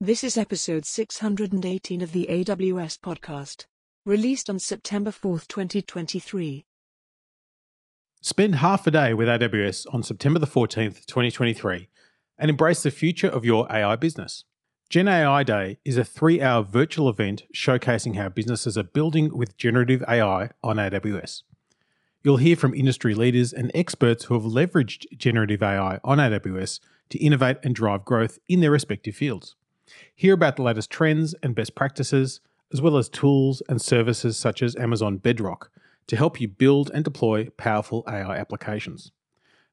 This is episode 618 of the AWS podcast, released on September 4th, 2023. Spend half a day with AWS on September the 14th, 2023, and embrace the future of your AI business. Gen AI Day is a three hour virtual event showcasing how businesses are building with generative AI on AWS. You'll hear from industry leaders and experts who have leveraged generative AI on AWS to innovate and drive growth in their respective fields. Hear about the latest trends and best practices, as well as tools and services such as Amazon Bedrock to help you build and deploy powerful AI applications.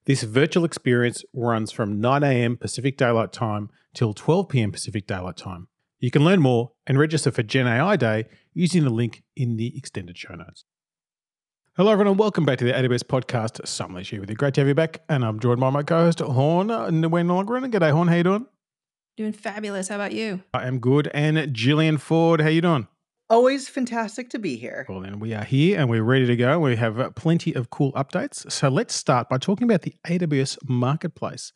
This virtual experience runs from 9am Pacific Daylight Time till 12pm Pacific Daylight Time. You can learn more and register for Gen AI Day using the link in the extended show notes. Hello, everyone, and welcome back to the AWS podcast. Simon Elisha here with you. Great to have you back. And I'm joined by my co host, Hawn Nguyen Loughren. G'day, Hawn. How you doing? Doing fabulous. How about you? I am good. And Jillian Ford, how you doing? Always fantastic to be here. Well, then we are here and we're ready to go. We have uh, plenty of cool updates. So let's start by talking about the AWS Marketplace.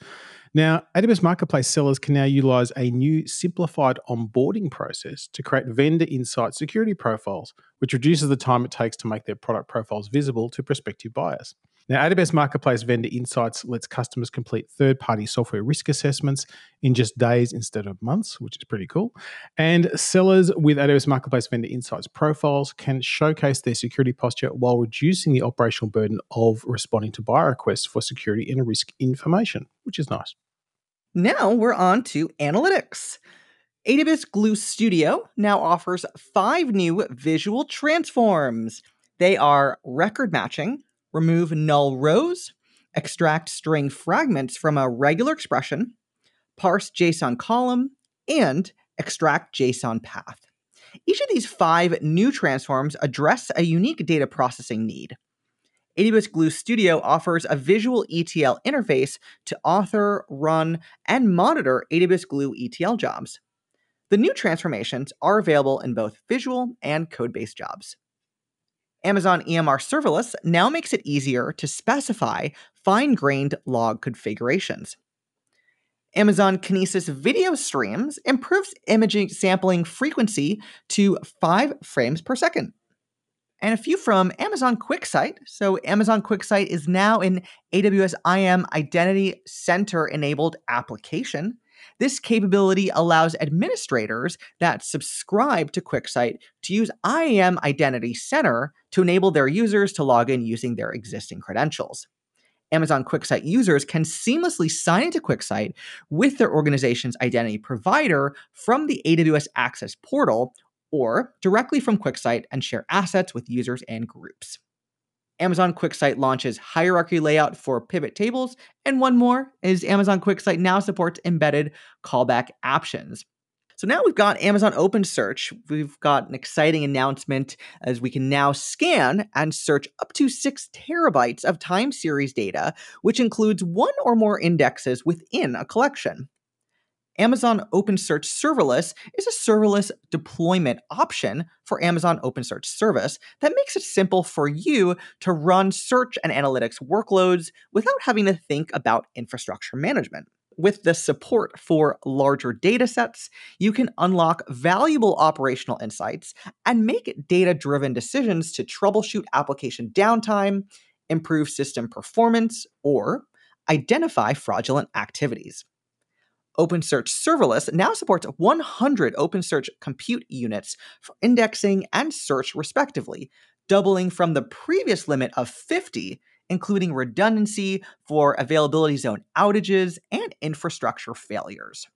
Now, AWS Marketplace sellers can now utilize a new simplified onboarding process to create vendor insight security profiles, which reduces the time it takes to make their product profiles visible to prospective buyers. Now, AWS Marketplace Vendor Insights lets customers complete third party software risk assessments in just days instead of months, which is pretty cool. And sellers with AWS Marketplace Vendor Insights profiles can showcase their security posture while reducing the operational burden of responding to buyer requests for security and risk information, which is nice. Now we're on to analytics. AWS Glue Studio now offers five new visual transforms. They are record matching, remove null rows, extract string fragments from a regular expression, parse JSON column, and extract JSON path. Each of these five new transforms address a unique data processing need. AWS Glue Studio offers a visual ETL interface to author, run, and monitor AWS Glue ETL jobs. The new transformations are available in both visual and code based jobs. Amazon EMR Serverless now makes it easier to specify fine grained log configurations. Amazon Kinesis video streams improves imaging sampling frequency to 5 frames per second. And a few from Amazon QuickSight. So, Amazon QuickSight is now an AWS IAM Identity Center enabled application this capability allows administrators that subscribe to QuickSight to use IAM Identity Center to enable their users to log in using their existing credentials. Amazon QuickSight users can seamlessly sign into QuickSight with their organization's identity provider from the AWS Access portal or directly from QuickSight and share assets with users and groups. Amazon QuickSight launches hierarchy layout for pivot tables, and one more is Amazon QuickSight now supports embedded callback options. So now we've got Amazon OpenSearch. We've got an exciting announcement as we can now scan and search up to six terabytes of time series data, which includes one or more indexes within a collection. Amazon OpenSearch Serverless is a serverless deployment option for Amazon OpenSearch Service that makes it simple for you to run search and analytics workloads without having to think about infrastructure management. With the support for larger data sets, you can unlock valuable operational insights and make data driven decisions to troubleshoot application downtime, improve system performance, or identify fraudulent activities. OpenSearch Serverless now supports 100 OpenSearch compute units for indexing and search, respectively, doubling from the previous limit of 50, including redundancy for availability zone outages and infrastructure failures.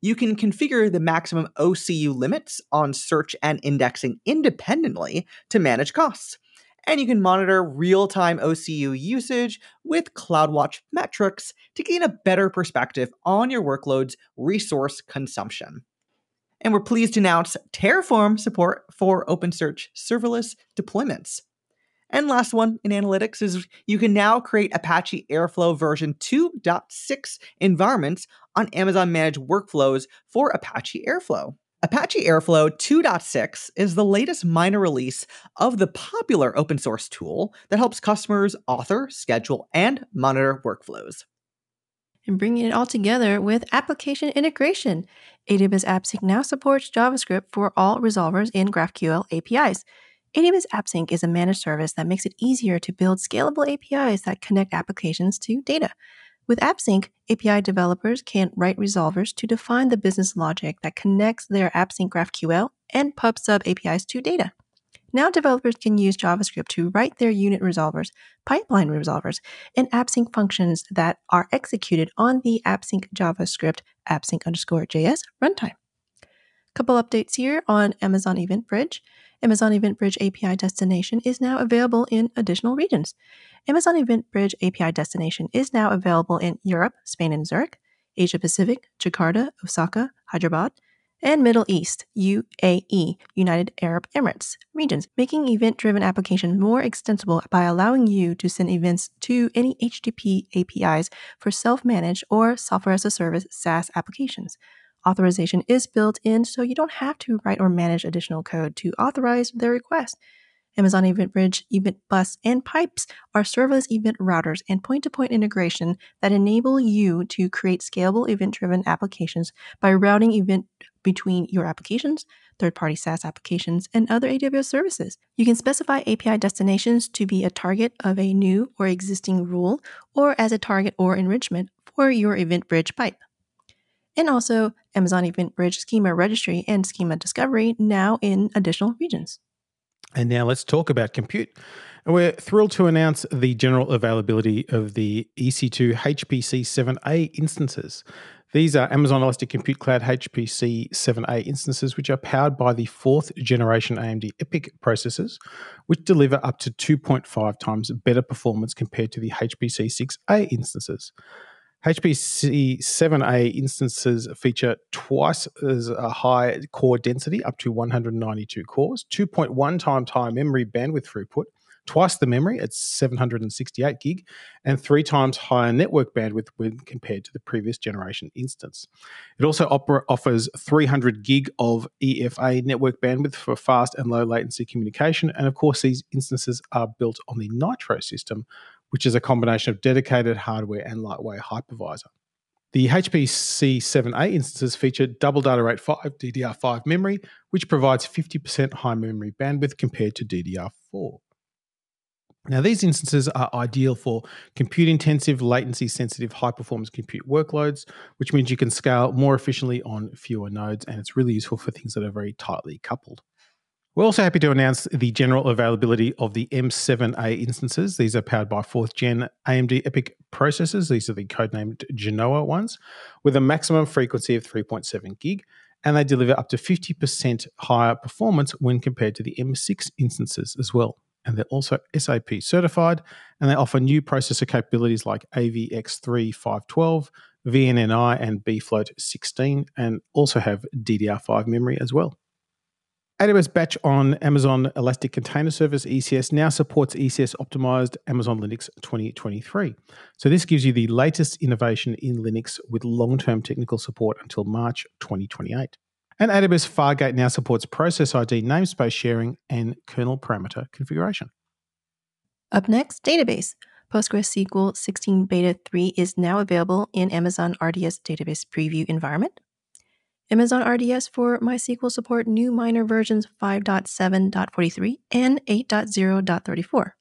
You can configure the maximum OCU limits on search and indexing independently to manage costs and you can monitor real time OCU usage with CloudWatch metrics to gain a better perspective on your workload's resource consumption. And we're pleased to announce Terraform support for OpenSearch serverless deployments. And last one in analytics is you can now create Apache Airflow version 2.6 environments on Amazon Managed Workflows for Apache Airflow. Apache Airflow 2.6 is the latest minor release of the popular open source tool that helps customers author, schedule, and monitor workflows. And bringing it all together with application integration. AWS AppSync now supports JavaScript for all resolvers in GraphQL APIs. AWS AppSync is a managed service that makes it easier to build scalable APIs that connect applications to data. With AppSync, API developers can write resolvers to define the business logic that connects their AppSync GraphQL and PubSub APIs to data. Now developers can use JavaScript to write their unit resolvers, pipeline resolvers, and AppSync functions that are executed on the AppSync JavaScript AppSync underscore JS runtime. Couple updates here on Amazon Event Bridge. Amazon EventBridge API destination is now available in additional regions. Amazon EventBridge API destination is now available in Europe, Spain and Zurich, Asia Pacific, Jakarta, Osaka, Hyderabad, and Middle East, UAE, United Arab Emirates regions, making event driven application more extensible by allowing you to send events to any HTTP APIs for self managed or software as a service SaaS applications. Authorization is built in so you don't have to write or manage additional code to authorize their request. Amazon Event Bridge, Event Bus, and Pipes are serverless event routers and point to point integration that enable you to create scalable event driven applications by routing event between your applications, third party SaaS applications, and other AWS services. You can specify API destinations to be a target of a new or existing rule or as a target or enrichment for your Event Bridge pipe. And also Amazon Event Bridge Schema Registry and Schema Discovery now in additional regions. And now let's talk about compute. We're thrilled to announce the general availability of the EC2 HPC 7A instances. These are Amazon Elastic Compute Cloud HPC 7A instances, which are powered by the fourth generation AMD EPYC processors, which deliver up to 2.5 times better performance compared to the HPC 6A instances. HPC 7A instances feature twice as a high core density, up to 192 cores, 2.1 times higher memory bandwidth throughput, twice the memory at 768 gig, and three times higher network bandwidth when compared to the previous generation instance. It also opera- offers 300 gig of EFA network bandwidth for fast and low latency communication. And of course, these instances are built on the Nitro system, which is a combination of dedicated hardware and lightweight hypervisor. The HPC 7A instances feature double data rate 5 DDR5 memory, which provides 50% high memory bandwidth compared to DDR4. Now, these instances are ideal for compute intensive, latency sensitive, high performance compute workloads, which means you can scale more efficiently on fewer nodes, and it's really useful for things that are very tightly coupled. We're also happy to announce the general availability of the M7A instances. These are powered by fourth gen AMD EPYC processors. These are the codenamed Genoa ones, with a maximum frequency of 3.7 gig, and they deliver up to 50% higher performance when compared to the M6 instances as well. And they're also SAP certified, and they offer new processor capabilities like AVX3 512, VNNI, and bfloat 16, and also have DDR5 memory as well. AWS Batch on Amazon Elastic Container Service ECS now supports ECS optimized Amazon Linux 2023. So, this gives you the latest innovation in Linux with long term technical support until March 2028. And AWS Fargate now supports process ID namespace sharing and kernel parameter configuration. Up next, database. PostgreSQL 16 Beta 3 is now available in Amazon RDS Database Preview environment. Amazon RDS for MySQL support new minor versions 5.7.43 and 8.0.34.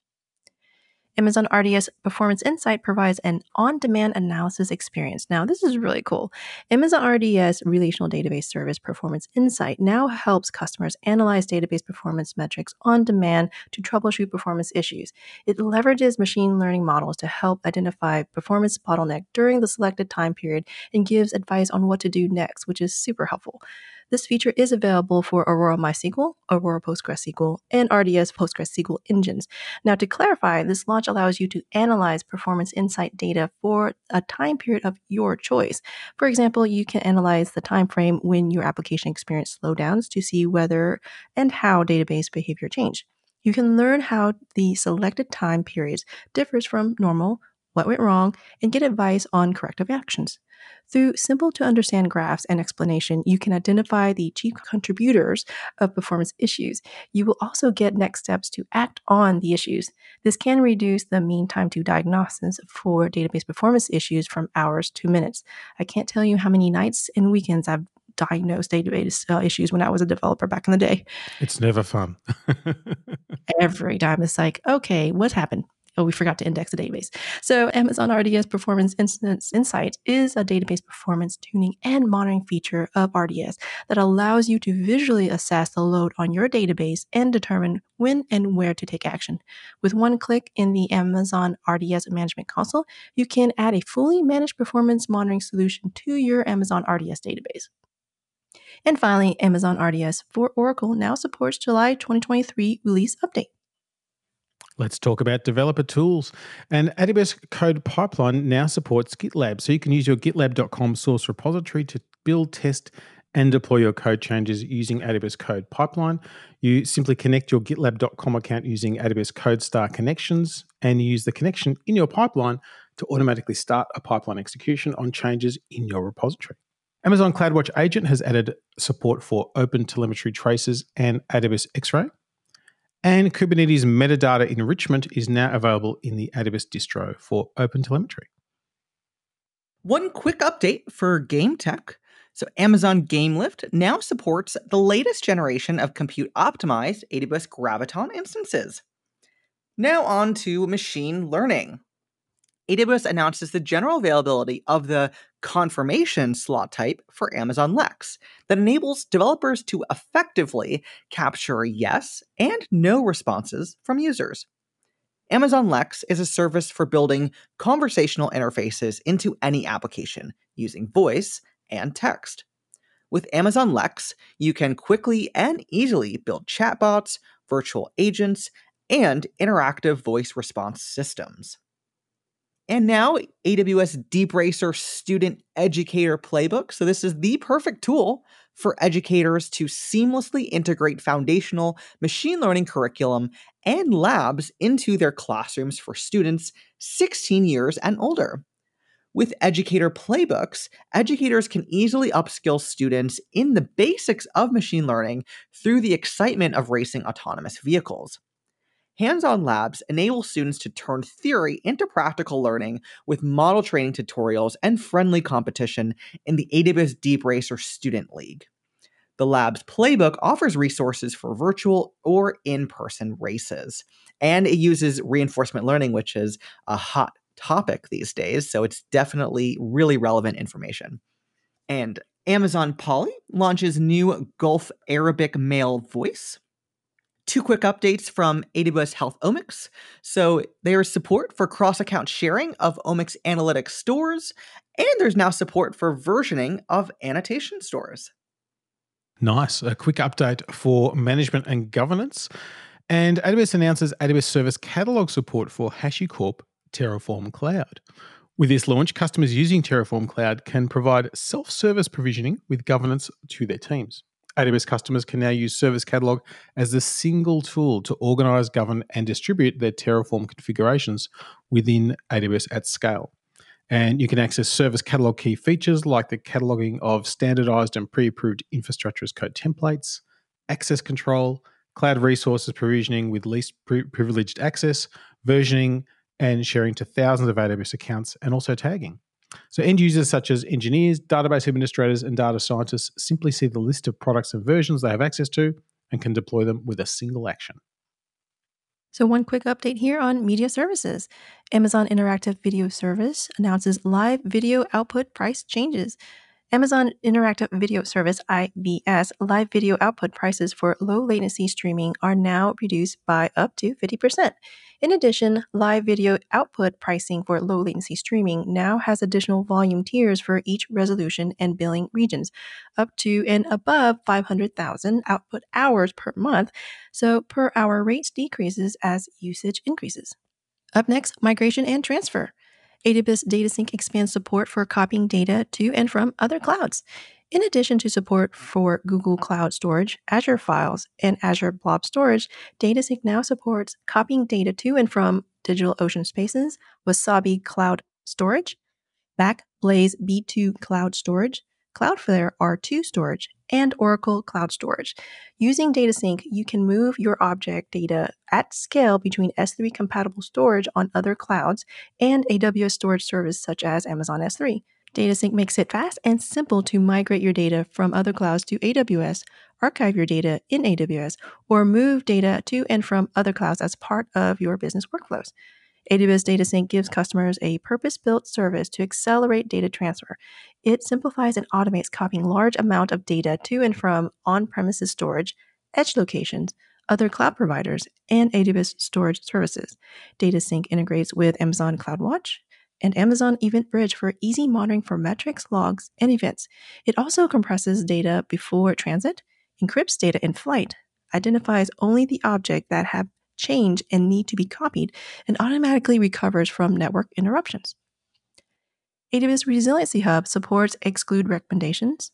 Amazon RDS Performance Insight provides an on demand analysis experience. Now, this is really cool. Amazon RDS Relational Database Service Performance Insight now helps customers analyze database performance metrics on demand to troubleshoot performance issues. It leverages machine learning models to help identify performance bottleneck during the selected time period and gives advice on what to do next, which is super helpful. This feature is available for Aurora MySQL, Aurora PostgreSQL, and RDS PostgreSQL engines. Now, to clarify, this launch allows you to analyze performance insight data for a time period of your choice. For example, you can analyze the time frame when your application experienced slowdowns to see whether and how database behavior changed. You can learn how the selected time periods differs from normal, what went wrong, and get advice on corrective actions. Through simple to understand graphs and explanation, you can identify the chief contributors of performance issues. You will also get next steps to act on the issues. This can reduce the mean time to diagnosis for database performance issues from hours to minutes. I can't tell you how many nights and weekends I've diagnosed database uh, issues when I was a developer back in the day. It's never fun. Every time it's like, okay, what happened? Oh, we forgot to index the database. So Amazon RDS Performance Instance Insight is a database performance tuning and monitoring feature of RDS that allows you to visually assess the load on your database and determine when and where to take action. With one click in the Amazon RDS Management Console, you can add a fully managed performance monitoring solution to your Amazon RDS database. And finally, Amazon RDS for Oracle now supports July 2023 release update. Let's talk about developer tools. And AWS Code Pipeline now supports GitLab. So you can use your GitLab.com source repository to build, test, and deploy your code changes using AWS Code Pipeline. You simply connect your GitLab.com account using AWS CodeStar connections, and use the connection in your pipeline to automatically start a pipeline execution on changes in your repository. Amazon CloudWatch Agent has added support for open telemetry traces and AWS X-Ray. And Kubernetes metadata enrichment is now available in the AWS distro for OpenTelemetry. One quick update for game tech. So, Amazon GameLift now supports the latest generation of compute optimized AWS Graviton instances. Now, on to machine learning. AWS announces the general availability of the confirmation slot type for Amazon Lex that enables developers to effectively capture yes and no responses from users. Amazon Lex is a service for building conversational interfaces into any application using voice and text. With Amazon Lex, you can quickly and easily build chatbots, virtual agents, and interactive voice response systems. And now AWS DeepRacer Student Educator Playbook. So, this is the perfect tool for educators to seamlessly integrate foundational machine learning curriculum and labs into their classrooms for students 16 years and older. With educator playbooks, educators can easily upskill students in the basics of machine learning through the excitement of racing autonomous vehicles. Hands on labs enable students to turn theory into practical learning with model training tutorials and friendly competition in the AWS DeepRacer Student League. The lab's playbook offers resources for virtual or in person races, and it uses reinforcement learning, which is a hot topic these days, so it's definitely really relevant information. And Amazon Polly launches new Gulf Arabic male voice Two quick updates from AWS Health Omics. So there's support for cross account sharing of Omics Analytics stores, and there's now support for versioning of annotation stores. Nice. A quick update for management and governance. And AWS announces AWS Service Catalog support for HashiCorp Terraform Cloud. With this launch, customers using Terraform Cloud can provide self service provisioning with governance to their teams. AWS customers can now use Service Catalog as a single tool to organize, govern, and distribute their Terraform configurations within AWS at scale. And you can access Service Catalog key features like the cataloging of standardized and pre approved infrastructure as code templates, access control, cloud resources provisioning with least privileged access, versioning, and sharing to thousands of AWS accounts, and also tagging. So, end users such as engineers, database administrators, and data scientists simply see the list of products and versions they have access to and can deploy them with a single action. So, one quick update here on media services. Amazon Interactive Video Service announces live video output price changes. Amazon Interactive Video Service, IVS, live video output prices for low latency streaming are now reduced by up to 50%. In addition, live video output pricing for low latency streaming now has additional volume tiers for each resolution and billing regions, up to and above 500,000 output hours per month, so per hour rates decreases as usage increases. Up next, migration and transfer. AWS DataSync expands support for copying data to and from other clouds. In addition to support for Google Cloud Storage, Azure Files, and Azure Blob Storage, DataSync now supports copying data to and from DigitalOcean Spaces, Wasabi Cloud Storage, Backblaze B2 Cloud Storage, Cloudflare R2 Storage, and Oracle Cloud Storage. Using DataSync, you can move your object data at scale between S3 compatible storage on other clouds and AWS storage service such as Amazon S3. DataSync makes it fast and simple to migrate your data from other clouds to AWS, archive your data in AWS, or move data to and from other clouds as part of your business workflows. AWS DataSync gives customers a purpose built service to accelerate data transfer. It simplifies and automates copying large amount of data to and from on premises storage, edge locations, other cloud providers, and AWS storage services. DataSync integrates with Amazon CloudWatch, and Amazon Event Bridge for easy monitoring for metrics, logs, and events. It also compresses data before transit, encrypts data in flight, identifies only the object that have changed and need to be copied, and automatically recovers from network interruptions. AWS Resiliency Hub supports exclude recommendations,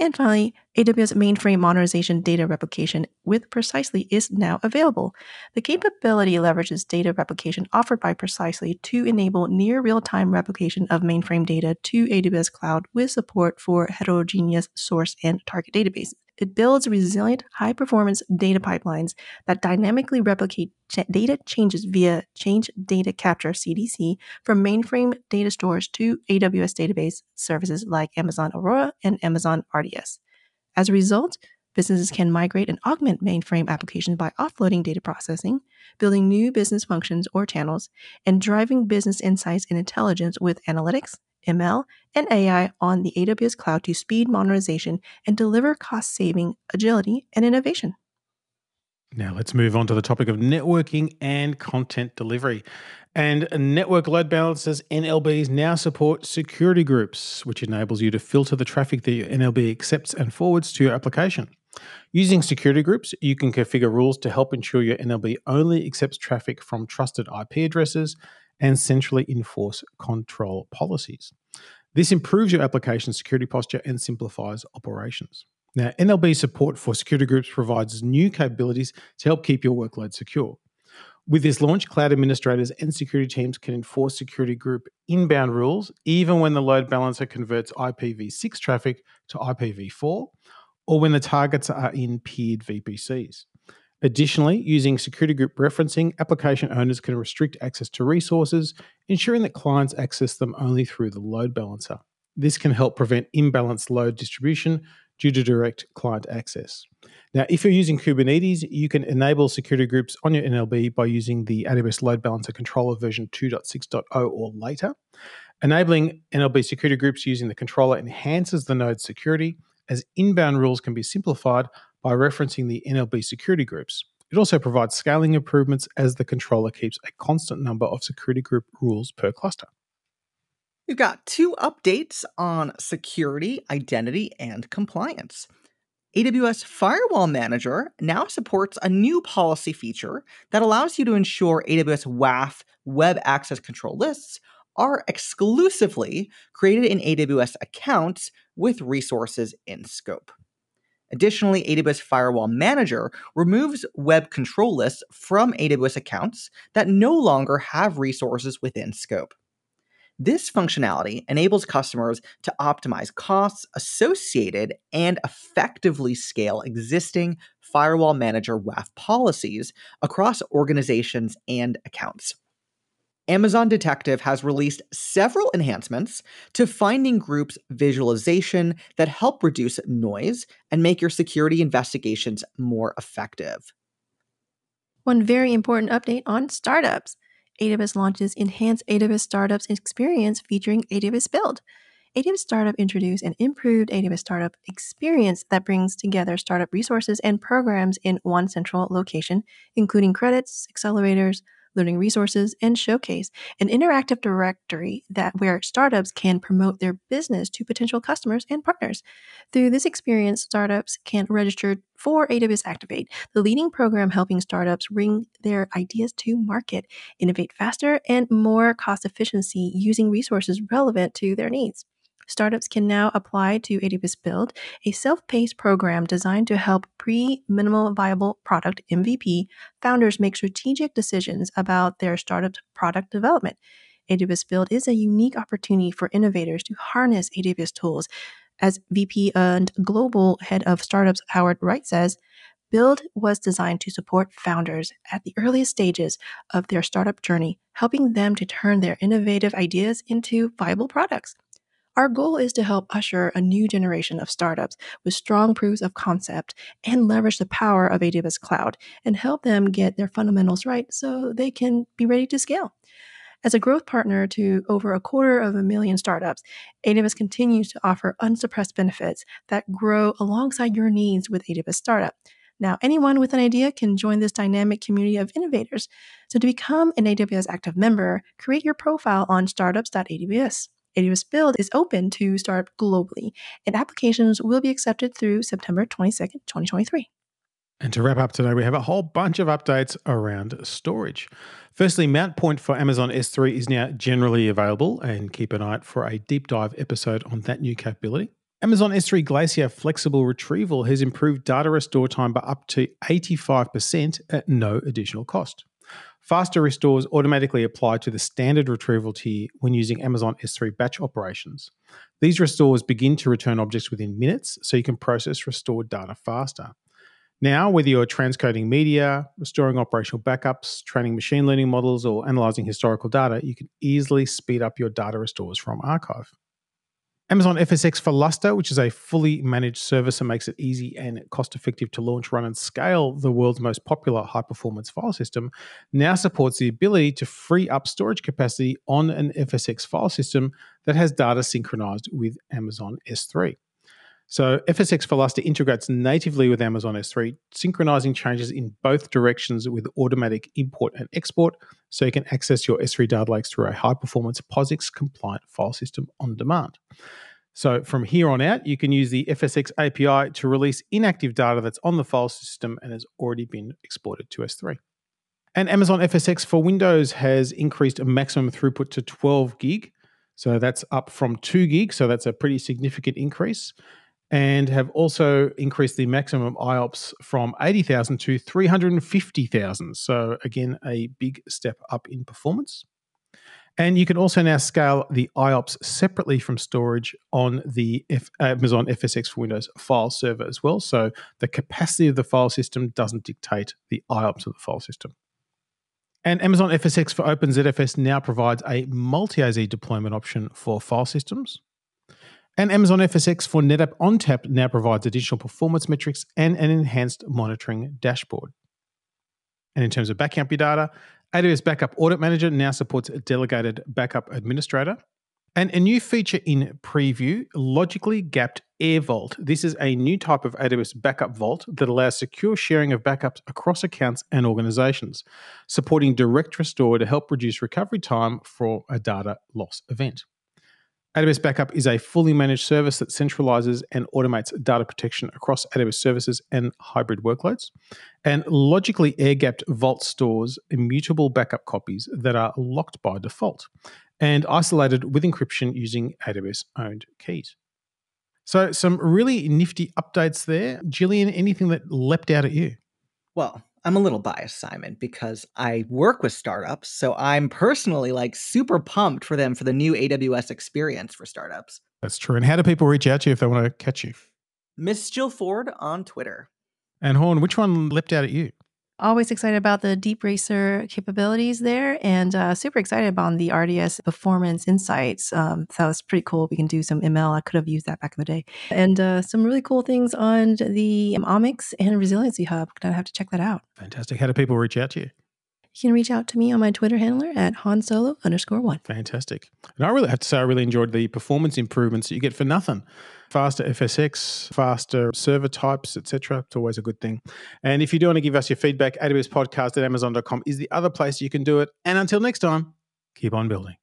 and finally, AWS Mainframe Modernization Data Replication with Precisely is now available. The capability leverages data replication offered by Precisely to enable near real time replication of mainframe data to AWS Cloud with support for heterogeneous source and target databases. It builds resilient, high performance data pipelines that dynamically replicate ch- data changes via Change Data Capture CDC from mainframe data stores to AWS database services like Amazon Aurora and Amazon RDS. As a result, businesses can migrate and augment mainframe applications by offloading data processing, building new business functions or channels, and driving business insights and intelligence with analytics, ML, and AI on the AWS cloud to speed modernization and deliver cost saving, agility, and innovation. Now, let's move on to the topic of networking and content delivery. And network load balancers NLBs now support security groups, which enables you to filter the traffic that your NLB accepts and forwards to your application. Using security groups, you can configure rules to help ensure your NLB only accepts traffic from trusted IP addresses and centrally enforce control policies. This improves your application security posture and simplifies operations. Now, NLB support for security groups provides new capabilities to help keep your workload secure. With this launch, cloud administrators and security teams can enforce security group inbound rules even when the load balancer converts IPv6 traffic to IPv4 or when the targets are in peered VPCs. Additionally, using security group referencing, application owners can restrict access to resources, ensuring that clients access them only through the load balancer. This can help prevent imbalanced load distribution due to direct client access. Now, if you're using Kubernetes, you can enable security groups on your NLB by using the AWS Load Balancer controller version 2.6.0 or later. Enabling NLB security groups using the controller enhances the node's security as inbound rules can be simplified by referencing the NLB security groups. It also provides scaling improvements as the controller keeps a constant number of security group rules per cluster. We've got two updates on security, identity, and compliance. AWS Firewall Manager now supports a new policy feature that allows you to ensure AWS WAF web access control lists are exclusively created in AWS accounts with resources in scope. Additionally, AWS Firewall Manager removes web control lists from AWS accounts that no longer have resources within scope. This functionality enables customers to optimize costs associated and effectively scale existing Firewall Manager WAF policies across organizations and accounts. Amazon Detective has released several enhancements to finding groups visualization that help reduce noise and make your security investigations more effective. One very important update on startups. AWS launches Enhanced AWS Startups Experience featuring AWS Build. AWS Startup introduced an improved AWS Startup experience that brings together startup resources and programs in one central location, including credits, accelerators, learning resources, and showcase an interactive directory that where startups can promote their business to potential customers and partners. Through this experience, startups can register for AWS Activate, the leading program helping startups bring their ideas to market, innovate faster, and more cost efficiency using resources relevant to their needs. Startups can now apply to AWS Build, a self paced program designed to help pre minimal viable product MVP founders make strategic decisions about their startup product development. AWS Build is a unique opportunity for innovators to harness AWS tools. As VP and Global Head of Startups Howard Wright says, Build was designed to support founders at the earliest stages of their startup journey, helping them to turn their innovative ideas into viable products. Our goal is to help usher a new generation of startups with strong proofs of concept and leverage the power of AWS Cloud and help them get their fundamentals right so they can be ready to scale. As a growth partner to over a quarter of a million startups, AWS continues to offer unsuppressed benefits that grow alongside your needs with AWS Startup. Now, anyone with an idea can join this dynamic community of innovators. So, to become an AWS active member, create your profile on startups.aws. AWS Build is open to start globally, and applications will be accepted through September 22nd, 2023. And to wrap up today, we have a whole bunch of updates around storage. Firstly, Mount Point for Amazon S3 is now generally available, and keep an eye out for a deep dive episode on that new capability. Amazon S3 Glacier Flexible Retrieval has improved data restore time by up to 85% at no additional cost. Faster restores automatically apply to the standard retrieval tier when using Amazon S3 batch operations. These restores begin to return objects within minutes, so you can process restored data faster. Now, whether you're transcoding media, restoring operational backups, training machine learning models, or analyzing historical data, you can easily speed up your data restores from archive. Amazon FSx for Lustre, which is a fully managed service that makes it easy and cost effective to launch, run, and scale the world's most popular high performance file system, now supports the ability to free up storage capacity on an FSx file system that has data synchronized with Amazon S3. So FSx for Lustre integrates natively with Amazon S3, synchronizing changes in both directions with automatic import and export, so you can access your S3 data lakes through a high performance POSIX compliant file system on demand. So from here on out, you can use the FSx API to release inactive data that's on the file system and has already been exported to S3. And Amazon FSx for Windows has increased a maximum throughput to 12 gig. So that's up from 2 gig. So that's a pretty significant increase and have also increased the maximum IOPS from 80,000 to 350,000. So, again, a big step up in performance. And you can also now scale the IOPS separately from storage on the F- uh, Amazon FSx for Windows file server as well. So the capacity of the file system doesn't dictate the IOPS of the file system. And Amazon FSx for OpenZFS now provides a multi AZ deployment option for file systems. And Amazon FSx for NetApp ONTAP now provides additional performance metrics and an enhanced monitoring dashboard. And in terms of backup your data, AWS Backup Audit Manager now supports a delegated backup administrator. And a new feature in preview, logically gapped Air Vault. This is a new type of AWS backup vault that allows secure sharing of backups across accounts and organizations, supporting direct restore to help reduce recovery time for a data loss event. AWS Backup is a fully managed service that centralizes and automates data protection across AWS services and hybrid workloads. And logically air gapped Vault stores immutable backup copies that are locked by default and isolated with encryption using AWS owned keys. So, some really nifty updates there. Jillian, anything that leapt out at you? Well, I'm a little biased, Simon, because I work with startups. So I'm personally like super pumped for them for the new AWS experience for startups. That's true. And how do people reach out to you if they want to catch you? Miss Jill Ford on Twitter. And Hawn, which one leapt out at you? Always excited about the Deep Racer capabilities there and uh, super excited about the RDS performance insights. Um, that was pretty cool. We can do some ML. I could have used that back in the day. And uh, some really cool things on the Omics and Resiliency Hub. Gonna have to check that out. Fantastic. How do people reach out to you? You can reach out to me on my Twitter handler at HanSolo underscore one. Fantastic. And I really have to say, I really enjoyed the performance improvements that you get for nothing. Faster FSx, faster server types, etc. It's always a good thing. And if you do want to give us your feedback, AWS podcast at amazon.com is the other place you can do it. And until next time, keep on building.